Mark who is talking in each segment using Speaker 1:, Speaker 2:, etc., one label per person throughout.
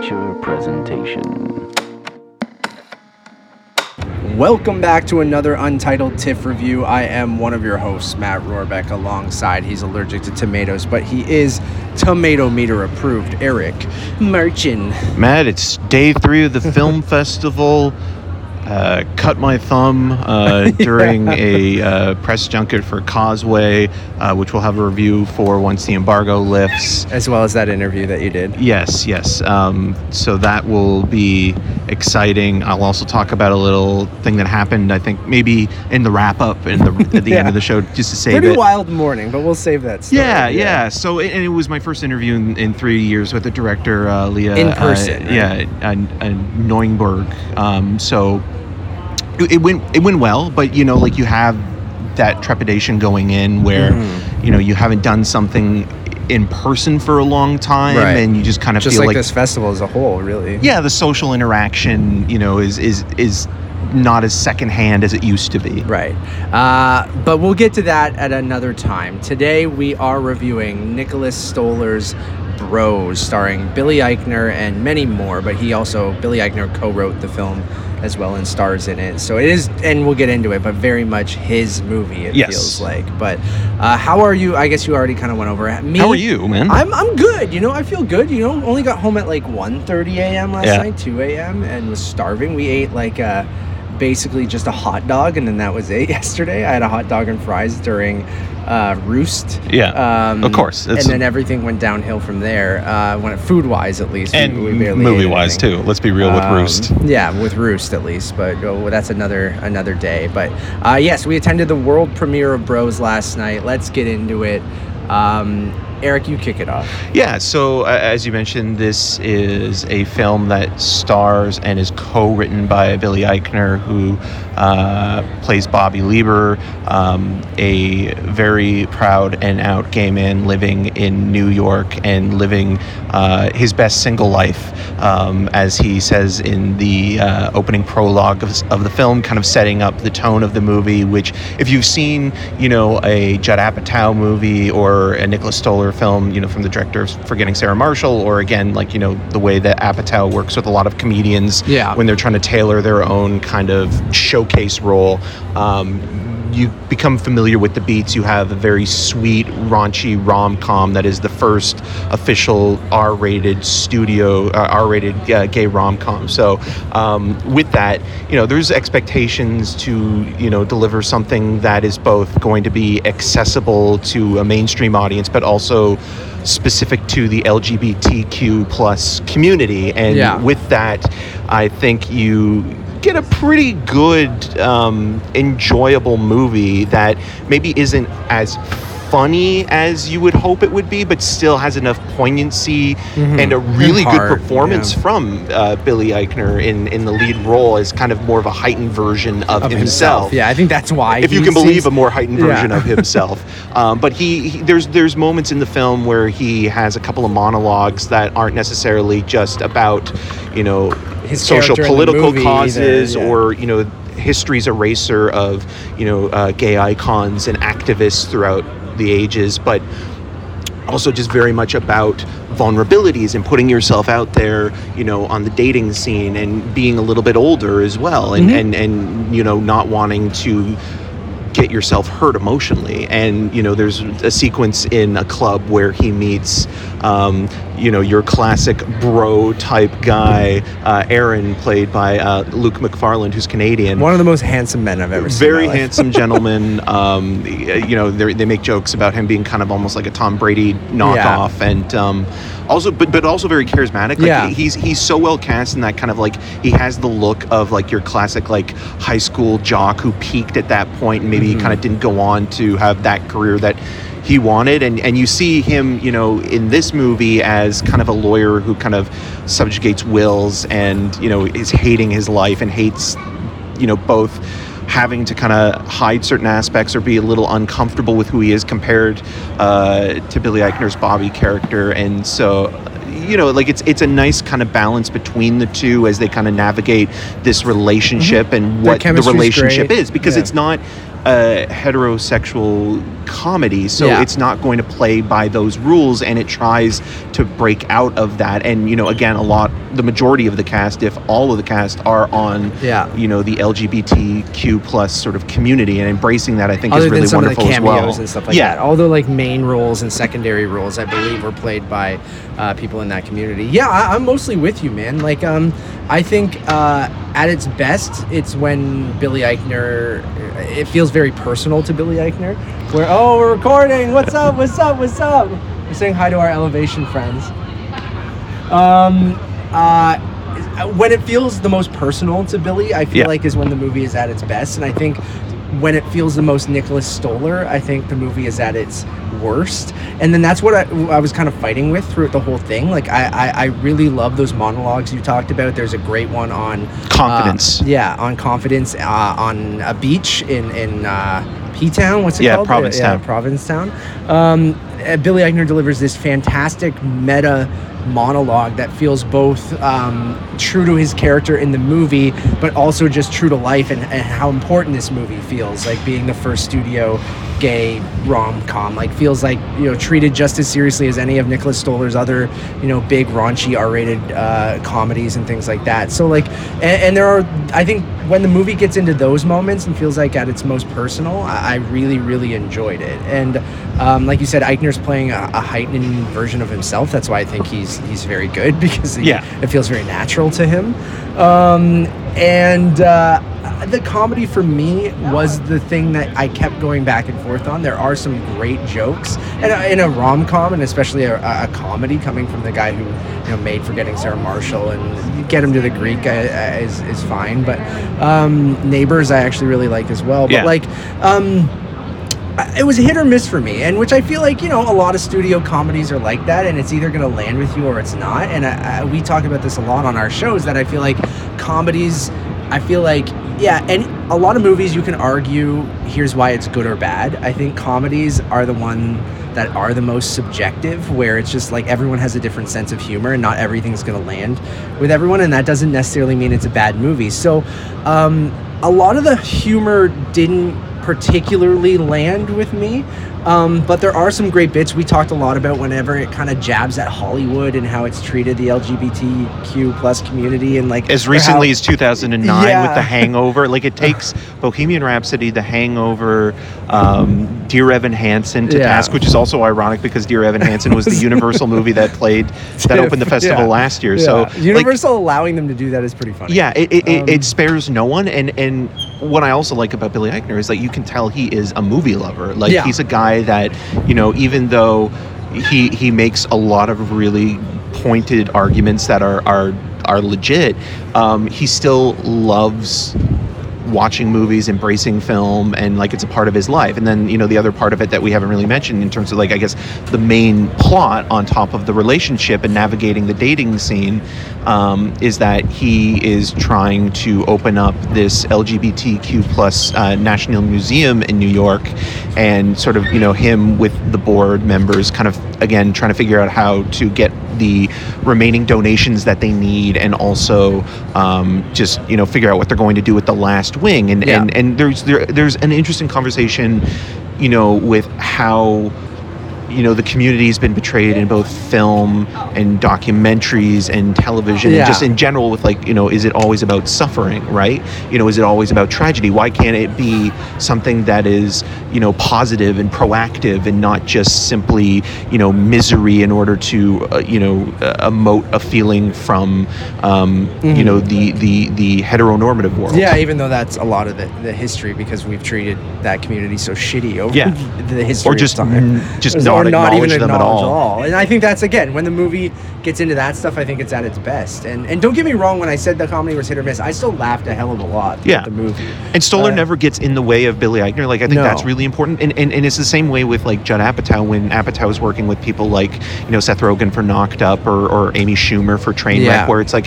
Speaker 1: Feature presentation.
Speaker 2: Welcome back to another Untitled TIFF review. I am one of your hosts, Matt Rohrbeck, alongside he's allergic to tomatoes, but he is tomato meter approved, Eric Merchin.
Speaker 3: Matt, it's day three of the film festival. Uh, cut my thumb uh, during a uh, press junket for Causeway, uh, which we'll have a review for once the embargo lifts.
Speaker 2: As well as that interview that you did.
Speaker 3: Yes, yes. Um, so that will be exciting. I'll also talk about a little thing that happened. I think maybe in the wrap up and the, at the end of the show, just to save
Speaker 2: Pretty
Speaker 3: it.
Speaker 2: wild morning, but we'll save that story.
Speaker 3: Yeah, yeah. So, and it was my first interview in, in three years with the director, uh, Leah.
Speaker 2: In person, right?
Speaker 3: yeah, and, and Neuenberg. Um, so it, went it went well, but you know, like you have that trepidation going in where
Speaker 2: Mm-hmm.
Speaker 3: you know you haven't done something in person for a long time,
Speaker 2: Right.
Speaker 3: and you just kind of
Speaker 2: Just
Speaker 3: feel
Speaker 2: like,
Speaker 3: like,
Speaker 2: this festival as a whole, really.
Speaker 3: yeah, the social interaction, you know, is is is not as secondhand as it used to be.
Speaker 2: Right. Uh, but we'll get to that at another time. Today we are reviewing Nicholas Stoller's Bros, starring Billy Eichner and many more. But he also, Billy Eichner co wrote the film as well and stars in it. So it is, and we'll get into it, but very much his movie, it
Speaker 3: Yes.
Speaker 2: feels like. But uh, how are you? I guess you already kind of went over it. Me,
Speaker 3: How are you, man?
Speaker 2: I'm, I'm good. You know, I feel good. You know, only got home at like 1.30 a.m. last
Speaker 3: Yeah.
Speaker 2: night, 2 a.m., and was starving. We ate like a basically just a hot dog, and then that was it yesterday. I had a hot dog and fries during uh, Roost.
Speaker 3: Yeah,
Speaker 2: Um,
Speaker 3: of course.
Speaker 2: And then everything went downhill from there, uh, when food wise, at least.
Speaker 3: and
Speaker 2: we ate
Speaker 3: movie wise too. Let's be real with
Speaker 2: Um,
Speaker 3: Roost.
Speaker 2: Yeah, with Roost at least, but oh, that's another another day. But uh, yes, we attended the world premiere of Bros last night. Let's get into it. Um, Eric, you kick it off.
Speaker 3: Yeah, so uh, as you mentioned, this is a film that stars and is co written by Billy Eichner, who uh, plays Bobby Leiber, um, a very proud and out gay man living in New York and living uh, his best single life, um, as he says in the uh, opening prologue of, of the film, kind of setting up the tone of the movie. Which, if you've seen, you know, a Judd Apatow movie or a Nicholas Stoller film, you know, from the director of Forgetting Sarah Marshall, or again, like you know, the way that Apatow works with a lot of comedians
Speaker 2: Yeah.
Speaker 3: when they're trying to tailor their own kind of showcase role. Um, you become familiar with the beats. You have a very sweet, raunchy rom com that is the first official R rated studio, uh, R rated uh, gay rom com. So, um, with that, you know, there's expectations to, you know, deliver something that is both going to be accessible to a mainstream audience, but also specific to the LGBTQ plus community. And
Speaker 2: Yeah.
Speaker 3: with that, I think you get a pretty good, um, enjoyable movie that maybe isn't as funny as you would hope it would be, but still has enough poignancy and a really good performance
Speaker 2: yeah.
Speaker 3: from uh, Billy Eichner in, in the lead role as kind of more of a heightened version of,
Speaker 2: Of
Speaker 3: himself.
Speaker 2: Yeah, I think that's why.
Speaker 3: If you can believe a more heightened
Speaker 2: Yeah.
Speaker 3: version of himself, um, but he, he there's there's moments in the film where he has a couple of monologues that aren't necessarily just about you know
Speaker 2: His
Speaker 3: social
Speaker 2: character in the
Speaker 3: political
Speaker 2: movie
Speaker 3: causes
Speaker 2: yeah.
Speaker 3: or you know history's eraser of you know uh, gay icons and activists throughout the ages, but also just very much about vulnerabilities and putting yourself out there, you know, on the dating scene and being a little bit older as well, and and and you know not wanting to get yourself hurt emotionally. And you know, there's a sequence in a club where he meets, um, you know, your classic bro type guy, uh, Aaron, played by uh, Luke Macfarlane, who's Canadian
Speaker 2: One of the most handsome men I've ever seen.
Speaker 3: very handsome gentleman. Um, you know, they they make jokes about him being kind of almost like a Tom Brady knockoff, and um, also, but but also very charismatic. Like,
Speaker 2: Yeah.
Speaker 3: he's he's so well cast in that kind of like he has the look of like your classic like high school jock who peaked at that point and maybe
Speaker 2: Mm-hmm.
Speaker 3: kind of didn't go on to have that career that he wanted and and you see him you know in this movie as kind of a lawyer who kind of subjugates wills and you know is hating his life and hates you know both having to kind of hide certain aspects or be a little uncomfortable with who he is compared uh, to Billy Eichner's Bobby character, and so you know like it's it's a nice kind of balance between the two as they kind of navigate this relationship and what the relationship
Speaker 2: great.
Speaker 3: is because
Speaker 2: Yeah.
Speaker 3: it's not a heterosexual comedy, so
Speaker 2: Yeah.
Speaker 3: it's not going to play by those rules, and it tries to break out of that. And you know, again, a lot, the majority of the cast, if all of the cast, are on,
Speaker 2: Yeah.
Speaker 3: you know, the LGBTQ plus sort of community, and embracing that, I think,
Speaker 2: Other
Speaker 3: is really
Speaker 2: than some of the
Speaker 3: wonderful as
Speaker 2: cameos
Speaker 3: well.
Speaker 2: and stuff like
Speaker 3: yeah,
Speaker 2: that. All the like main roles and secondary roles, I believe, were played by uh, people in that community. Yeah, I, I'm mostly with you, man. Like, um, I think uh, at its best, it's when Billy Eichner. It feels very personal to Billy Eichner. Where oh, we're recording. What's up? What's up? What's up? We're saying hi to our elevation friends. Um, uh, when it feels the most personal to Billy, I feel
Speaker 3: Yeah.
Speaker 2: like is when the movie is at its best, and I think when it feels the most Nicholas Stoller, I think the movie is at its worst. And then that's what I, I was kind of fighting with throughout the whole thing. Like I, I, I really love those monologues you talked about. There's a great one on
Speaker 3: Confidence.
Speaker 2: uh, yeah, on confidence uh, on a beach in in uh, P Town. What's it
Speaker 3: Yeah,
Speaker 2: called?
Speaker 3: Provincetown.
Speaker 2: Yeah, Provincetown. Um, uh, Billy Eichner delivers this fantastic meta monologue that feels both um, true to his character in the movie, but also just true to life and, and how important this movie feels. Like being the first studio gay rom com, like feels like you know treated just as seriously as any of Nicholas Stoller's other you know big raunchy R rated uh, comedies and things like that. So like, and, and there are I think when the movie gets into those moments and feels like at its most personal, I, I really really enjoyed it. And um, like you said, Eichner's playing a, a heightened version of himself. That's why I think he's he's very good because he,
Speaker 3: Yeah.
Speaker 2: it feels very natural to him. Um, and uh, the comedy for me was the thing that I kept going back and forth on. There are some great jokes, and uh, in a rom com, and especially a, a comedy coming from the guy who you know made Forgetting Sarah Marshall, and get him to the Greek uh, uh, is is fine. But um, Neighbors, I actually really like as well. But
Speaker 3: Yeah.
Speaker 2: like. Um, it was a hit or miss for me, and which I feel like you know a lot of studio comedies are like that, and it's either going to land with you or it's not. And I, I, we talk about this a lot on our shows that I feel like comedies, I feel like yeah, and a lot of movies you can argue here's why it's good or bad. I think comedies are the one that are the most subjective, where it's just like everyone has a different sense of humor, and not everything's going to land with everyone, and that doesn't necessarily mean it's a bad movie. So, um, a lot of the humor didn't particularly land with me. Um, but there are some great bits we talked a lot about whenever it kind of jabs at Hollywood and how it's treated the LGBTQ plus community and like
Speaker 3: as recently
Speaker 2: how-
Speaker 3: as 2009
Speaker 2: Yeah.
Speaker 3: with The Hangover. Like it takes Bohemian Rhapsody, The Hangover, um, Dear Evan Hansen to
Speaker 2: Yeah.
Speaker 3: task, which is also ironic because Dear Evan Hansen was the Universal movie that played that opened the festival
Speaker 2: Yeah.
Speaker 3: last year. So like,
Speaker 2: Universal allowing them to do that is pretty funny.
Speaker 3: yeah, it, it, it,
Speaker 2: Um,
Speaker 3: it spares no one. And and what I also like about Billy Eichner is that you can tell he is a movie lover. Like he's a guy that you know, even though he he makes a lot of really pointed arguments that are are are legit, um, he still loves watching movies, embracing film, and like it's a part of his life. And then you know the other part of it that we haven't really mentioned in terms of like I guess the main plot on top of the relationship and navigating the dating scene um, is that he is trying to open up this LGBTQ plus uh, National Museum in New York, and sort of you know him with the board members kind of again trying to figure out how to get the remaining donations that they need and also um, just you know figure out what they're going to do with the last wing and
Speaker 2: Yeah.
Speaker 3: and, and there's there, there's an interesting conversation you know with how you know the community's been betrayed in both film and documentaries and television
Speaker 2: Yeah.
Speaker 3: and just in general with like you know is it always about suffering right you know is it always about tragedy why can't it be something that is you know positive and proactive and not just simply you know misery in order to uh, you know uh, emote a feeling from um, you know the the the heteronormative world
Speaker 2: Yeah, even though that's a lot of the, the history because we've treated that community so shitty over
Speaker 3: Yeah.
Speaker 2: the history
Speaker 3: or just
Speaker 2: of time.
Speaker 3: n- just
Speaker 2: Or
Speaker 3: not acknowledge them at
Speaker 2: acknowledge
Speaker 3: all
Speaker 2: And I think that's again when the movie gets into that stuff, I think it's at its best. And and don't get me wrong, when I said the comedy was hit or miss, I still laughed a hell of a lot
Speaker 3: Yeah.
Speaker 2: at the movie.
Speaker 3: And Stoller
Speaker 2: Uh,
Speaker 3: never gets in the way of Billy Eichner. Like I think
Speaker 2: No.
Speaker 3: that's really important. And, and and it's the same way with like Judd Apatow when Apatow is working with people like you know Seth Rogen for Knocked Up or, or Amy Schumer for Trainwreck,
Speaker 2: Yeah.
Speaker 3: where it's like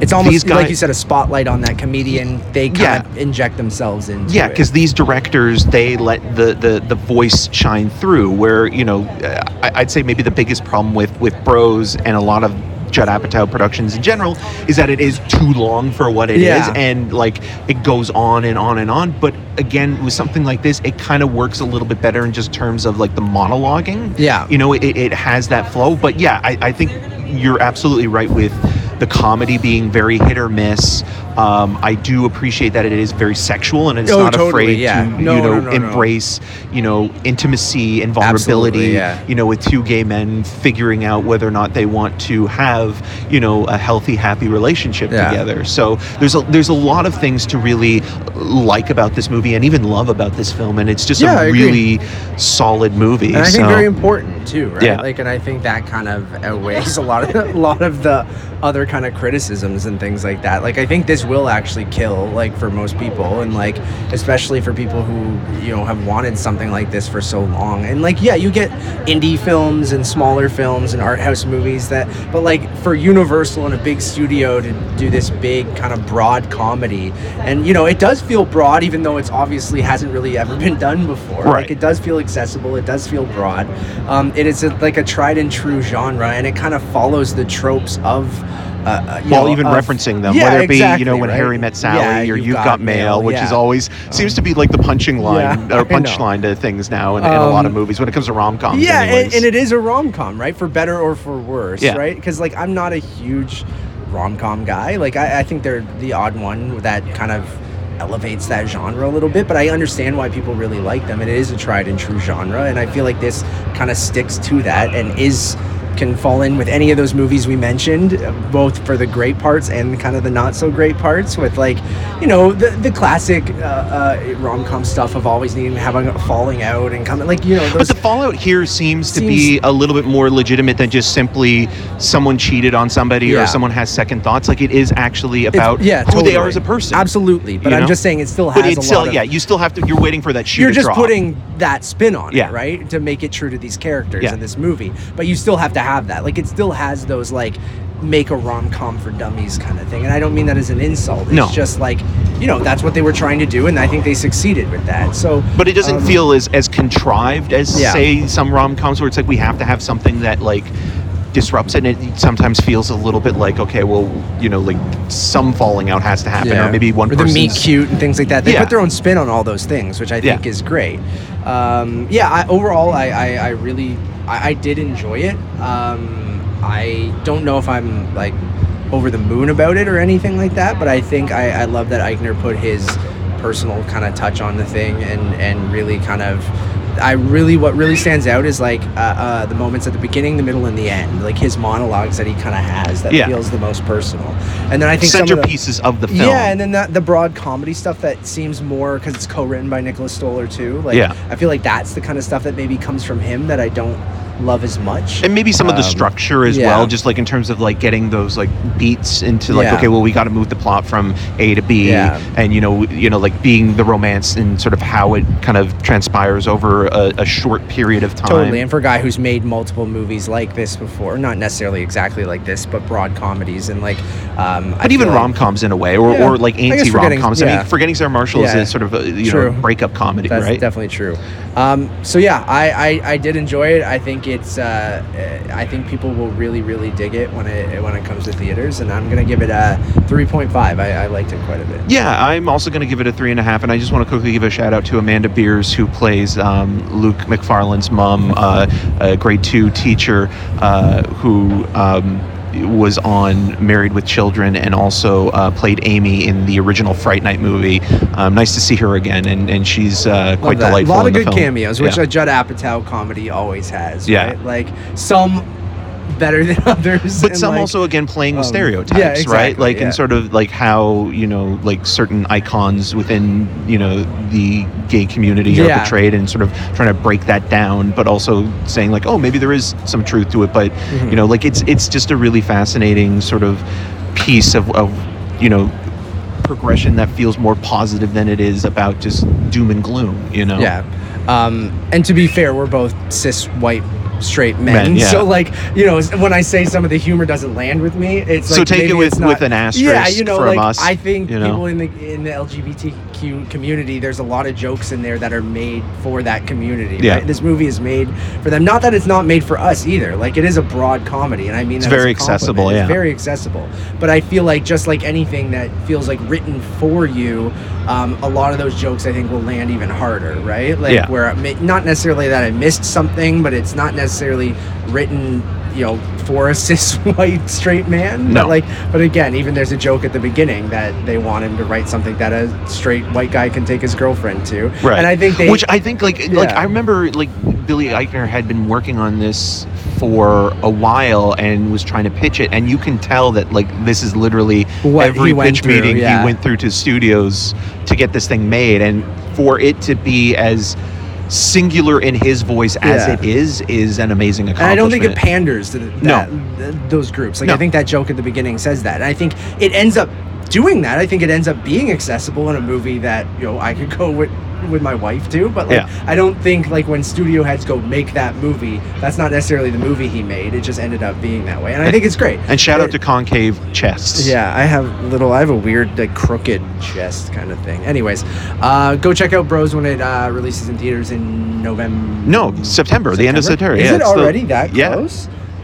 Speaker 2: It's almost
Speaker 3: these
Speaker 2: like you said, a spotlight on that comedian. They kind
Speaker 3: Yeah.
Speaker 2: of inject themselves into
Speaker 3: Yeah, because these directors they let the, the the voice shine through. Where you know, I, I'd say maybe the biggest problem with with Bros and a lot of Judd Apatow productions in general is that it is too long for what it is,
Speaker 2: Yeah.
Speaker 3: and like it goes on and on and on. But again, with something like this, it kind of works a little bit better in just terms of like the monologuing.
Speaker 2: Yeah.
Speaker 3: you know, it, it has that flow. But yeah, I, I think you're absolutely right with the comedy being very hit or miss. Um, I do appreciate that it is very sexual and it's
Speaker 2: Oh,
Speaker 3: not
Speaker 2: totally,
Speaker 3: afraid
Speaker 2: yeah.
Speaker 3: to
Speaker 2: No,
Speaker 3: you know
Speaker 2: no, no,
Speaker 3: embrace you know intimacy and vulnerability.
Speaker 2: Yeah.
Speaker 3: You know, with two gay men figuring out whether or not they want to have you know a healthy, happy relationship
Speaker 2: Yeah.
Speaker 3: together. So there's a there's a lot of things to really like about this movie and even love about this film, and it's just
Speaker 2: Yeah,
Speaker 3: a really solid movie.
Speaker 2: and I think
Speaker 3: so-
Speaker 2: very important too, right?
Speaker 3: Yeah.
Speaker 2: Like, and I think that kind of outweighs a lot of a lot of the other kind of criticisms and things like that. Like, I think this will actually kill, like, for most people, and like, especially for people who you know have wanted something like this for so long. And like, yeah, you get indie films and smaller films and art house movies that, but like for Universal and a big studio to do this big kind of broad comedy, and you know, it does feel broad, even though it's obviously hasn't really ever been done before.
Speaker 3: Right.
Speaker 2: Like, it does feel accessible. It does feel broad. Um, it is a, like a tried and true genre, and it kind of follows the tropes of. Uh, uh,
Speaker 3: While
Speaker 2: know,
Speaker 3: even
Speaker 2: of-
Speaker 3: referencing them,
Speaker 2: Yeah,
Speaker 3: whether it be you know when
Speaker 2: right?
Speaker 3: Harry met Sally
Speaker 2: Yeah,
Speaker 3: or You've Got, Mail, which is
Speaker 2: yeah.
Speaker 3: always seems to be like the punching line or punchline to things now in, in a lot of
Speaker 2: Um,
Speaker 3: movies when it comes to rom coms.
Speaker 2: Yeah, and, and it is a rom com, right? For better or for worse, right? Because like I'm not a huge rom com guy. Like I, I think they're the odd one that kind of elevates that genre a little bit. But I understand why people really like them. And it is a tried and true genre, and I feel like this kind of sticks to that and is can fall in with any of those movies we mentioned, uh, both for the great parts and kind of the not so great parts. With like, you know, the the classic uh, uh, rom com stuff of always needing to have a falling out and coming like you know
Speaker 3: But the fallout here seems to be a little bit more legitimate than just simply someone cheated on somebody
Speaker 2: Yeah.
Speaker 3: or someone has second thoughts. Like it is actually about
Speaker 2: yeah,
Speaker 3: who they are as a person.
Speaker 2: Absolutely, but
Speaker 3: You
Speaker 2: I'm
Speaker 3: know?
Speaker 2: just saying it still has
Speaker 3: But it's
Speaker 2: a
Speaker 3: still
Speaker 2: lot of.
Speaker 3: yeah. You still have to. You're waiting for that shoe
Speaker 2: you're just
Speaker 3: drop.
Speaker 2: putting that spin on
Speaker 3: Yeah.
Speaker 2: it, right? To make it true to these characters
Speaker 3: Yeah.
Speaker 2: in this movie. But you still have to have that. Like it still has those like make a rom com for dummies kind of thing. And I don't mean that as an insult. It's
Speaker 3: No.
Speaker 2: just like, you know, that's what they were trying to do and I think they succeeded with that. So
Speaker 3: But it doesn't
Speaker 2: um,
Speaker 3: feel as as contrived as
Speaker 2: Yeah.
Speaker 3: say some rom coms where it's like we have to have something that like disrupts it and it sometimes feels a little bit like okay well you know like some falling out has to happen or maybe one
Speaker 2: or the meet cute and things like that. They
Speaker 3: Yeah.
Speaker 2: put their own spin on all those things, which I think
Speaker 3: Yeah.
Speaker 2: is great. Um, yeah, I, overall, I, I, I really, I, I did enjoy it. Um, I don't know if I'm like over the moon about it or anything like that, but I think I, I love that Eichner put his personal kind of touch on the thing and and really kind of. I really, what really stands out is like uh, uh, the moments at the beginning, the middle, and the end. Like his monologues that he kind of has that
Speaker 3: Yeah.
Speaker 2: feels the most personal. And then I think some of the-
Speaker 3: centerpieces of the film
Speaker 2: yeah, and then that the broad comedy stuff that seems more because it's co-written by Nicholas Stoller too. Like,
Speaker 3: Yeah.
Speaker 2: I feel like that's the kind of stuff that maybe comes from him that I don't love as much.
Speaker 3: and maybe some of the
Speaker 2: Um,
Speaker 3: structure as
Speaker 2: yeah.
Speaker 3: well just like in terms of like getting those like beats into like
Speaker 2: Yeah.
Speaker 3: okay well we got to move the plot from a to b
Speaker 2: Yeah.
Speaker 3: and you know you know like being the romance and sort of how it kind of transpires over a, a short period of time
Speaker 2: Totally, and for a guy who's made multiple movies like this before, not necessarily exactly like this, but broad comedies and like, um, I
Speaker 3: even rom coms in a way, or, or like anti rom coms. I mean, Forgetting Sarah Marshall is a sort of a you
Speaker 2: True.
Speaker 3: know breakup comedy,
Speaker 2: That's
Speaker 3: right?
Speaker 2: definitely true. Um, so yeah, I, I, I did enjoy it. I think it's uh, I think people will really really dig it when it when it comes to theaters, and I'm gonna give it a 3.5. I, I liked it quite a bit.
Speaker 3: Yeah, I'm also to give it a three and a half, and I just want to quickly give a shout out to Amanda Bearse, who plays um, Luke Macfarlane's mom, uh, a grade two teacher uh, who. Um, was on Married with Children and also uh, played Amy in the original Fright Night movie. Um, nice to see her again, and, and she's uh, quite delightful.
Speaker 2: A lot of good
Speaker 3: film.
Speaker 2: cameos, which
Speaker 3: Yeah.
Speaker 2: a Judd Apatow comedy always has.
Speaker 3: Yeah.
Speaker 2: right? like some better than others,
Speaker 3: but
Speaker 2: and,
Speaker 3: some
Speaker 2: like,
Speaker 3: also again playing with
Speaker 2: um,
Speaker 3: stereotypes
Speaker 2: yeah,
Speaker 3: right like
Speaker 2: yeah.
Speaker 3: in sort of like how you know like certain icons within you know the gay community
Speaker 2: Yeah.
Speaker 3: are portrayed and sort of trying to break that down but also saying like oh maybe there is some truth to it but
Speaker 2: Mm-hmm.
Speaker 3: you know like it's it's just a really fascinating sort of piece of, of you know progression that feels more positive than it is about just doom and gloom you know
Speaker 2: Yeah. Um, and to be fair, we're both cis white straight men.
Speaker 3: Men, yeah.
Speaker 2: So like, you know, when I say some of the humor doesn't land with me, it's
Speaker 3: So
Speaker 2: like
Speaker 3: take it
Speaker 2: maybe
Speaker 3: with-
Speaker 2: it's not-
Speaker 3: with an asterisk
Speaker 2: Yeah, you know,
Speaker 3: from
Speaker 2: like
Speaker 3: us,
Speaker 2: I think
Speaker 3: you know?
Speaker 2: people in the in the LGBTQ Community, there's a lot of jokes in there that are made for that community.
Speaker 3: Yeah.
Speaker 2: Right? This movie is made for them. Not that it's not made for us either. Like it is a broad comedy, and I mean
Speaker 3: It's very accessible,
Speaker 2: It's
Speaker 3: yeah.
Speaker 2: very accessible. But I feel like just like anything that feels like written for you, um, a lot of those jokes I think will land even harder, right? Like
Speaker 3: Yeah.
Speaker 2: where not necessarily that I missed something, but it's not necessarily written, you know, for a cis white straight man.
Speaker 3: No.
Speaker 2: But like, but again, even there's a joke at the beginning that they want him to write something that a straight white guy can take his girlfriend to.
Speaker 3: Right.
Speaker 2: And I think they,
Speaker 3: which I think like like I remember like Billy Eichner had been working on this for a while and was trying to pitch it, and you can tell that like this is literally
Speaker 2: What
Speaker 3: every pitch
Speaker 2: through,
Speaker 3: meeting
Speaker 2: yeah.
Speaker 3: he went through to studios to get this thing made, and for it to be as singular in his voice as
Speaker 2: Yeah.
Speaker 3: it is is an amazing
Speaker 2: And I don't think it panders to th-
Speaker 3: No.
Speaker 2: th- those groups. Like
Speaker 3: No.
Speaker 2: I think that joke at the beginning says that. And I think it ends up doing that. I think it ends up being accessible in a movie that you know I could go with with my wife too. But like
Speaker 3: Yeah.
Speaker 2: I don't think like when studio heads go make that movie, that's not necessarily the movie he made. It just ended up being that way. And I think it's great.
Speaker 3: And shout out
Speaker 2: It-
Speaker 3: to concave chests.
Speaker 2: yeah, I have little. I have a weird, like, crooked chest kind of thing. Anyways, uh, go check out Bros when it uh, releases in theaters in November.
Speaker 3: No, September, the end of September.
Speaker 2: Is
Speaker 3: yeah,
Speaker 2: it
Speaker 3: it's the-
Speaker 2: already that
Speaker 3: yeah.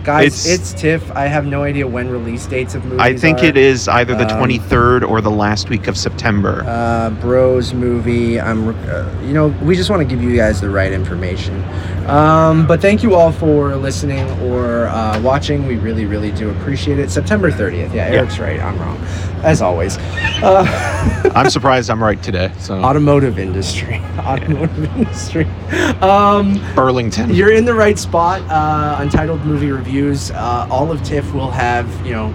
Speaker 2: Guys,
Speaker 3: It's-
Speaker 2: it's, TIFF. I have no idea when release dates of movies.
Speaker 3: I think
Speaker 2: are.
Speaker 3: it is either the
Speaker 2: Um,
Speaker 3: 23rd or the last week of September.
Speaker 2: Uh, Bros movie. I'm, uh, you know, we just want to give you guys the right information. Um, but thank you all for listening or uh, watching. We really, really do appreciate it. September 30th. Yeah, Eric's right. I'm wrong, as always. Uh,
Speaker 3: I'm surprised I'm right today. So
Speaker 2: automotive industry. automotive industry. Um,
Speaker 3: Burlington.
Speaker 2: you're in the right spot. Uh, Untitled movie reviews. Uh, all of TIFF will have, you know,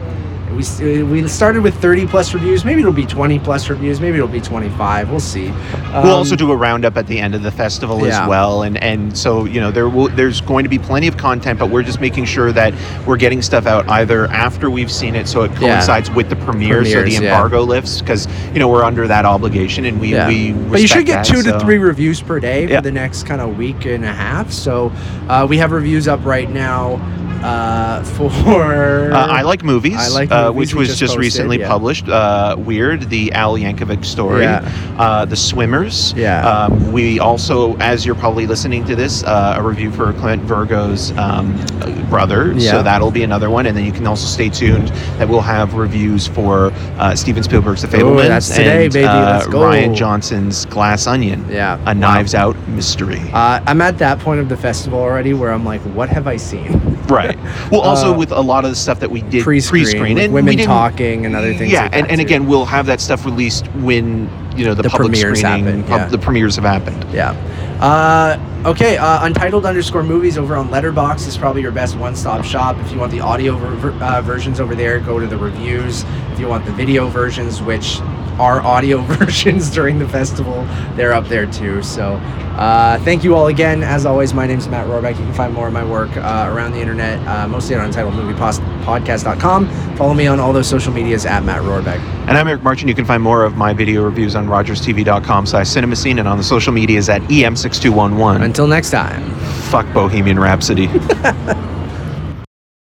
Speaker 2: we, we started with 30 plus reviews. Maybe it'll be 20 plus reviews. Maybe it'll be 25. We'll see.
Speaker 3: we'll
Speaker 2: Um,
Speaker 3: also do a roundup at the end of the festival
Speaker 2: Yeah.
Speaker 3: as well, and and so you know there will there's going to be plenty of content, but we're just making sure that we're getting stuff out either after we've seen it, so it
Speaker 2: Yeah.
Speaker 3: coincides with the premiere, so the
Speaker 2: Premieres, yeah.
Speaker 3: embargo lifts, because you know we're under that obligation, and we
Speaker 2: Yeah.
Speaker 3: we
Speaker 2: but you should get
Speaker 3: that,
Speaker 2: two to three reviews per day
Speaker 3: Yeah.
Speaker 2: for the next kind of week and a half. So uh, we have reviews up right now uh, for.
Speaker 3: Uh, I like movies,
Speaker 2: I Like
Speaker 3: uh, which was
Speaker 2: just posted,
Speaker 3: recently
Speaker 2: yeah.
Speaker 3: published. Uh, Weird, the Al Yankovic story.
Speaker 2: Yeah.
Speaker 3: Uh, the Swimmers.
Speaker 2: Yeah.
Speaker 3: Um, we also, as you're probably listening to this, uh, a review for Clement Virgo's um, brother.
Speaker 2: Yeah.
Speaker 3: So that'll be another one, and then you can also stay tuned that we'll have reviews for uh, Steven Spielberg's The Fabelmans
Speaker 2: that's today,
Speaker 3: and
Speaker 2: baby.
Speaker 3: uh,
Speaker 2: Let's go.
Speaker 3: Rian Johnson's Glass Onion.
Speaker 2: Yeah.
Speaker 3: A Knives Out mystery.
Speaker 2: Uh, I'm at that point of the festival already where I'm like, what have I seen?
Speaker 3: Right. Well, also
Speaker 2: Uh,
Speaker 3: with a lot of the stuff that we did
Speaker 2: Pre-screen,
Speaker 3: pre-screen, and
Speaker 2: women talking and other things
Speaker 3: Yeah,
Speaker 2: like
Speaker 3: and, and
Speaker 2: too.
Speaker 3: again, we'll have that stuff released when you know the,
Speaker 2: The
Speaker 3: public
Speaker 2: premieres
Speaker 3: screening,
Speaker 2: happen,
Speaker 3: pub-
Speaker 2: yeah.
Speaker 3: the premieres have happened.
Speaker 2: Yeah. Uh, okay. Uh, Untitled underscore movies over on Letterboxd is probably your best one-stop shop. If you want the audio ver- uh, versions over there, go to the reviews. If you want the video versions, which are audio versions during the festival, they're up there too. So, uh, thank you all again. As always, my name's Matt Rohrbeck. You can find more of my work uh, around the internet, uh, mostly on UntitledMoviePodcast.com. Follow me on all those social medias at Matt Rohrbeck.
Speaker 3: And I'm Eric Martin. You can find more of my video reviews on RogersTV.com slash CinemaScene and on the social medias at E EM6211.
Speaker 2: Until next time.
Speaker 3: Fuck Bohemian Rhapsody.